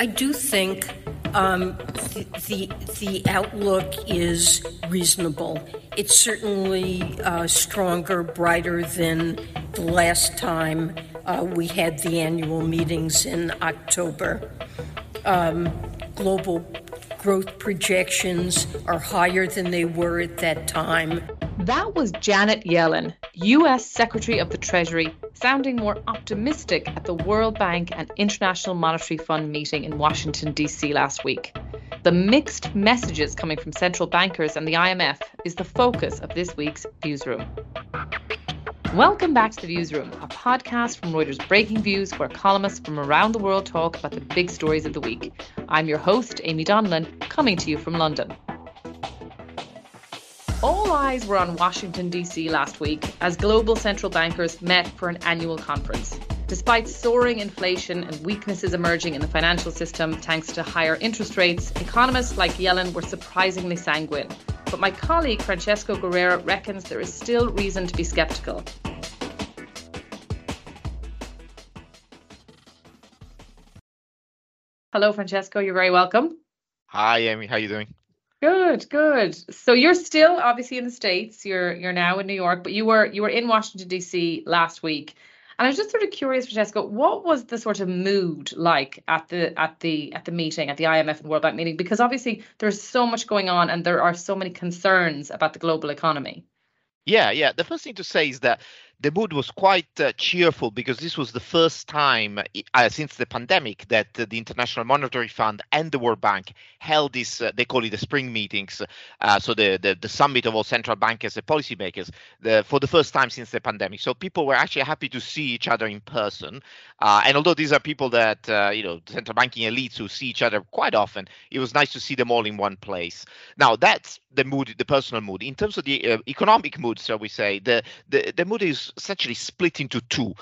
I do think um, the, the, the outlook is reasonable. It's certainly uh, stronger, brighter than the last time uh, we had the annual meetings in October. Um, global growth projections are higher than they were at that time. That was Janet Yellen, US Secretary of the Treasury, sounding more optimistic at the World Bank and International Monetary Fund meeting in Washington, D.C. last week. The mixed messages coming from central bankers and the IMF is the focus of this week's Viewsroom. Welcome back to the Viewsroom, a podcast from Reuters Breakingviews where columnists from around the world talk about the big stories of the week. I'm your host, Amy Donlan, coming to you from London. All eyes were on Washington, D.C. last week as global central bankers met for an annual conference. Despite soaring inflation and weaknesses emerging in the financial system thanks to higher interest rates, economists like Yellen were surprisingly sanguine. But my colleague Francesco Guerrera reckons there is still reason to be skeptical. Hello, Francesco. You're very welcome. Hi, Amy. How are you doing? Good, good. So you're still obviously in the states. You're you're now in New York, but you were you were in Washington D.C. last week, and I was just sort of curious, Francesco, what was the sort of mood like at the at the at the meeting at the IMF and World Bank meeting? Because obviously there's so much going on, and there are so many concerns about the global economy. Yeah, yeah. The first thing to say is that the mood was quite uh, cheerful because this was the first time uh, since the pandemic that the International Monetary Fund and the World Bank held this, uh, they call it the spring meetings, uh, so the, the, the summit of all central bankers and policymakers, the, for the first time since the pandemic. So people were actually happy to see each other in person. Uh, and although these are people that, you know, central banking elites who see each other quite often, it was nice to see them all in one place. Now, that's the mood, the personal mood. In terms of the economic mood, so we say, the, the, the mood is essentially split into two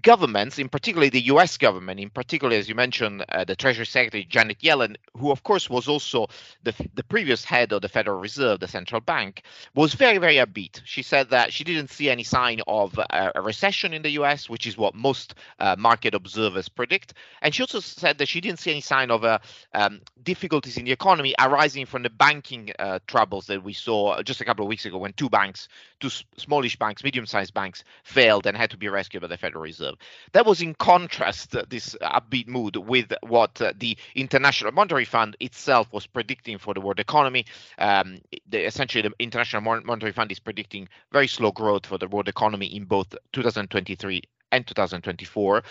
governments, in particular the U.S. government, in particular, as you mentioned, uh, the Treasury Secretary Janet Yellen, who of course was also the the previous head of the Federal Reserve, the central bank, was very very upbeat. She said that she didn't see any sign of a, a recession in the U.S., which is what most uh, market observers predict, and she also said that she didn't see any sign of uh, um, difficulties in the economy arising from the banking uh, troubles that we saw just a couple of weeks ago when two banks, two smallish banks, medium-sized banks, failed and had to be rescued by the Federal Reserve. Reserve. That was in contrast, uh, this upbeat mood, with what uh, the International Monetary Fund itself was predicting for the world economy. Um, the, essentially, the International Monetary Fund is predicting very slow growth for the world economy in both 2023 and 2024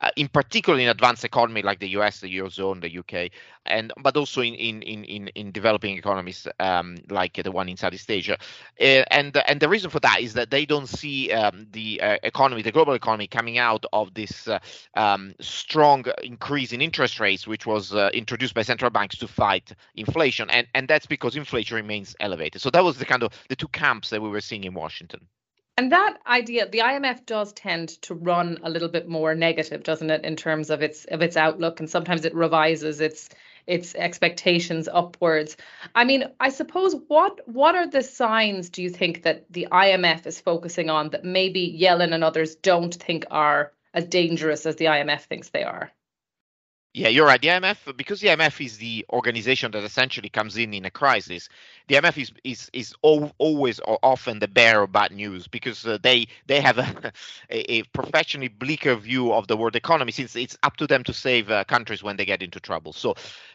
uh, in particular in advanced economy like the US, the eurozone, the UK, and but also in in in in developing economies um, like the one in Southeast Asia. Uh, and and the reason for that is that they don't see um, the uh, economy, the global economy, coming out of this uh, um, strong increase in interest rates, which was uh, introduced by central banks to fight inflation, and and that's because inflation remains elevated. So that was the kind of the two camps that we were seeing in Washington. And that idea, the IMF does tend to run a little bit more negative, doesn't it, in terms of its of its outlook, and sometimes it revises its its expectations upwards. I mean, I suppose what what are the signs do you think that the IMF is focusing on that maybe Yellen and others don't think are as dangerous as the IMF thinks they are? Yeah, you're right. The IMF, because the IMF is the organization that essentially comes in in a crisis, the IMF is is is always or often the bearer of bad news because uh, they they have a, a, professionally bleaker view of the world economy since it's up to them to save uh, countries when they get into trouble. So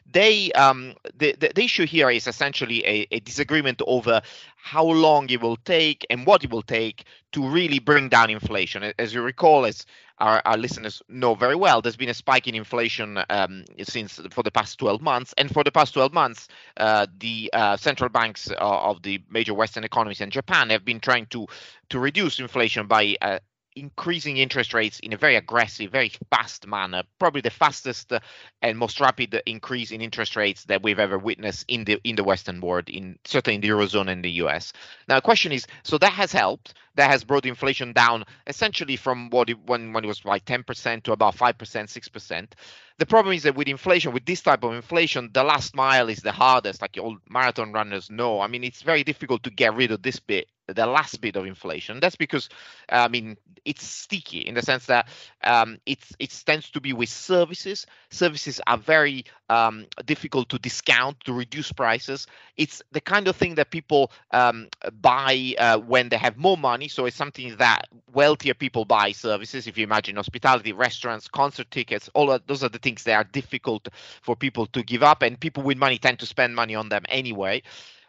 they um, the, the, the issue here is essentially a, a disagreement over how long it will take and what it will take to really bring down inflation. As you recall, as our, our listeners know very well, there's been a spike in inflation um, since for the past 12 months, and for the past 12 months, uh, the uh, central banks of the major Western economies and Japan have been trying to to reduce inflation by uh, increasing interest rates in a very aggressive, very fast manner, probably the fastest uh, and most rapid uh, increase in interest rates that we've ever witnessed in the in the Western world, in certainly in the eurozone and the US. Now, the question is, so that has helped. That has brought inflation down essentially from what it, when when it was like 10% to about 5%, 6%. The problem is that with inflation, with this type of inflation, the last mile is the hardest. Like all marathon runners know. I mean, it's very difficult to get rid of this bit the last bit of inflation. That's because, I mean, it's sticky in the sense that um, it's it tends to be with services. Services are very um, difficult to discount to reduce prices. It's the kind of thing that people um, buy uh, when they have more money. So it's something that wealthier people buy services. If you imagine hospitality, restaurants, concert tickets, all of those are the things that are difficult for people to give up, and people with money tend to spend money on them anyway.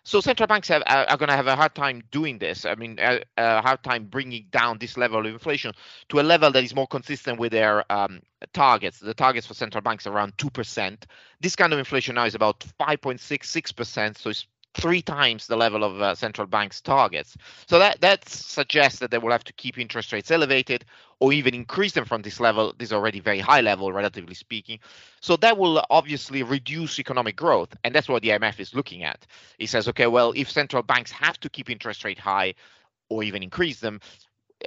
So central banks have, are, are going to have a hard time doing this. I mean, a, a, hard time bringing down this level of inflation to a level that is more consistent with their um, targets. The targets for central banks are around two percent. This kind of inflation now is about five point six six percent. So it's three times the level of uh, central banks' targets. So that that suggests that they will have to keep interest rates elevated or even increase them from this level, this already very high level, relatively speaking. So that will obviously reduce economic growth, and that's what the IMF is looking at. It says, okay, well, if central banks have to keep interest rate high or even increase them,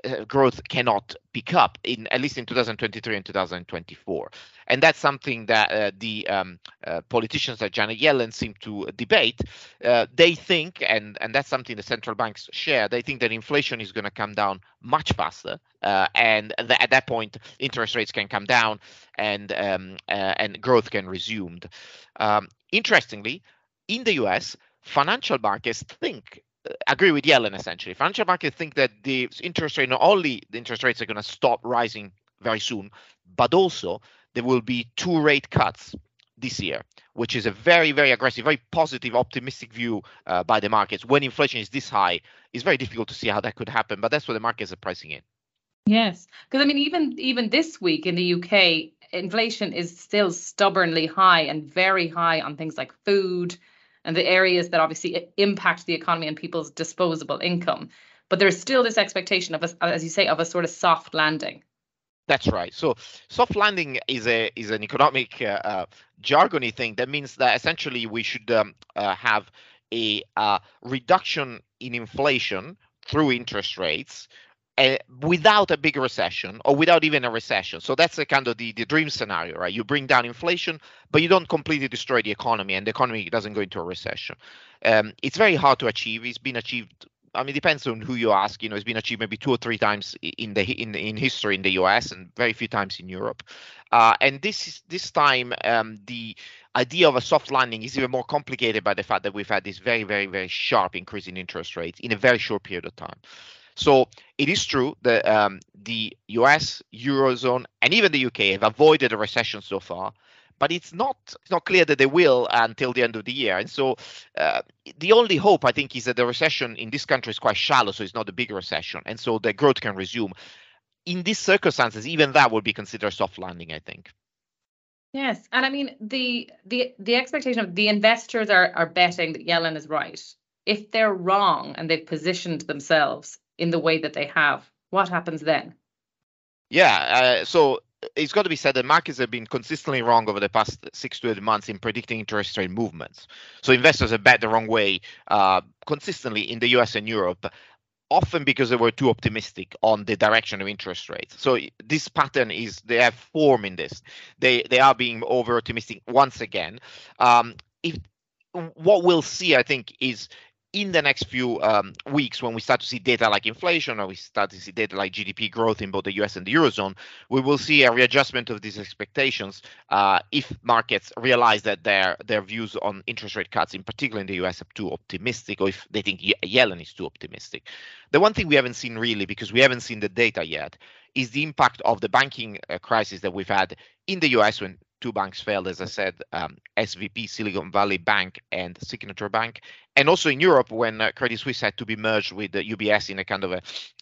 uh, growth cannot pick up in at least in 2023 and 2024 and that's something that uh, the um, uh, politicians like Janet Yellen seem to debate. Uh, they think and and that's something the central banks share they think that inflation is going to come down much faster uh, and th- at that point interest rates can come down and um, and growth can resume. Um, interestingly in the US financial markets think agree with Yellen essentially. Financial markets think that the interest rate, not only the interest rates are going to stop rising very soon, but also there will be two rate cuts this year, which is a very, very aggressive, very positive, optimistic view uh, by the markets. When inflation is this high, it's very difficult to see how that could happen, but that's what the markets are pricing in. Yes, because I mean, even even this week in the UK, inflation is still stubbornly high and very high on things like food, and the areas that obviously impact the economy and people's disposable income. But there's still this expectation of, a, as you say, of a sort of soft landing. That's right. So soft landing is a is an economic uh, uh, jargony thing that means that essentially we should um, uh, have a uh, reduction in inflation through interest rates, uh, without a big recession or without even a recession. So that's the kind of the, the dream scenario, right? You bring down inflation, but you don't completely destroy the economy, and the economy doesn't go into a recession. Um, it's very hard to achieve. It's been achieved. I mean, it depends on who you ask. You know, it's been achieved maybe two or three times in the in in history in the U.S. and very few times in Europe. Uh, and this is this time um, the idea of a soft landing is even more complicated by the fact that we've had this very very very sharp increase in interest rates in a very short period of time. So it is true that um, the US, Eurozone, and even the UK have avoided a recession so far, but it's not it's not clear that they will until the end of the year. And so uh, the only hope I think is that the recession in this country is quite shallow, so it's not a big recession, and so the growth can resume. In these circumstances, even that would be considered soft landing, I think. Yes, and I mean the the the expectation of the investors are are betting that Yellen is right. If they're wrong and they've positioned themselves in the way that they have, what happens then? Yeah, uh, so it's got to be said that markets have been consistently wrong over the past six to eight months in predicting interest rate movements. So investors have bet the wrong way uh, consistently in the US and Europe, often because they were too optimistic on the direction of interest rates. So this pattern is they have form in this. They they are being over optimistic once again. Um, if what we'll see, I think, is in the next few um, weeks, when we start to see data like inflation or we start to see data like GDP growth in both the US and the Eurozone, we will see a readjustment of these expectations uh, if markets realize that their their views on interest rate cuts, in particular in the US, are too optimistic or if they think Yellen is too optimistic. The one thing we haven't seen really, because we haven't seen the data yet, is the impact of the banking uh, crisis that we've had in the US when two banks failed, as I said, um, SVB, Silicon Valley Bank, and Signature Bank. And also in Europe, when uh, Credit Suisse had to be merged with uh, UBS in a kind of a,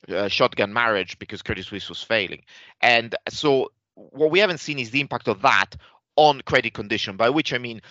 a shotgun marriage because Credit Suisse was failing. And so what we haven't seen is the impact of that on credit condition, by which I mean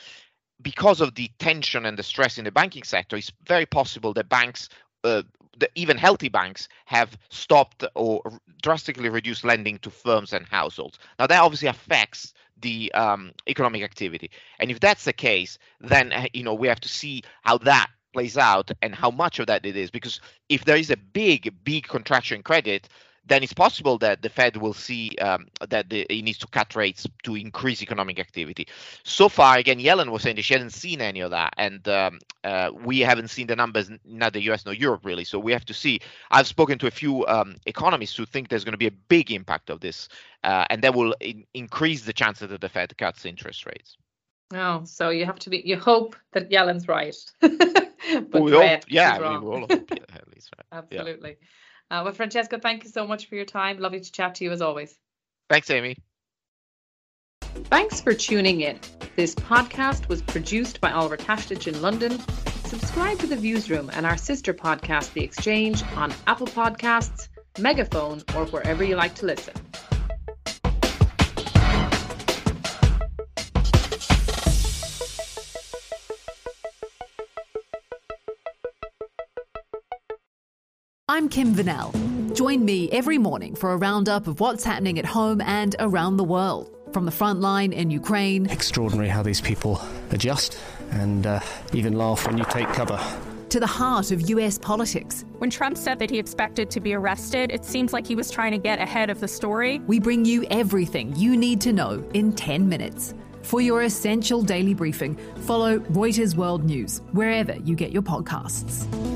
because of the tension and the stress in the banking sector, it's very possible that banks uh, the even healthy banks have stopped or drastically reduced lending to firms and households. Now that obviously affects the um, economic activity, and if that's the case, then uh, you know we have to see how that plays out and how much of that it is. Because if there is a big, big contraction credit, then it's possible that the Fed will see um, that the, it needs to cut rates to increase economic activity. So far, again, Yellen was saying that she hasn't seen any of that, and um, uh, we haven't seen the numbers, neither U.S. nor Europe, really. So we have to see. I've spoken to a few um, economists who think there's going to be a big impact of this, uh, and that will in- increase the chances that the Fed cuts interest rates. Oh, so you have to be. You hope that Yellen's right. but we hope, yeah, we will hope, yeah, at least right. Absolutely. Yeah. Uh, well, Francesco, thank you so much for your time. Lovely to chat to you as always. Thanks, Amy. Thanks for tuning in. This podcast was produced by Oliver Tashtich in London. Subscribe to The Viewsroom and our sister podcast, The Exchange, on Apple Podcasts, Megaphone, or wherever you like to listen. I'm Kim Vanell. Join me every morning for a roundup of what's happening at home and around the world. From the front line in Ukraine. Extraordinary how these people adjust and uh, even laugh when you take cover. To the heart of US politics. When Trump said that he expected to be arrested, it seems like he was trying to get ahead of the story. We bring you everything you need to know in 10 minutes. For your essential daily briefing, follow Reuters World News wherever you get your podcasts.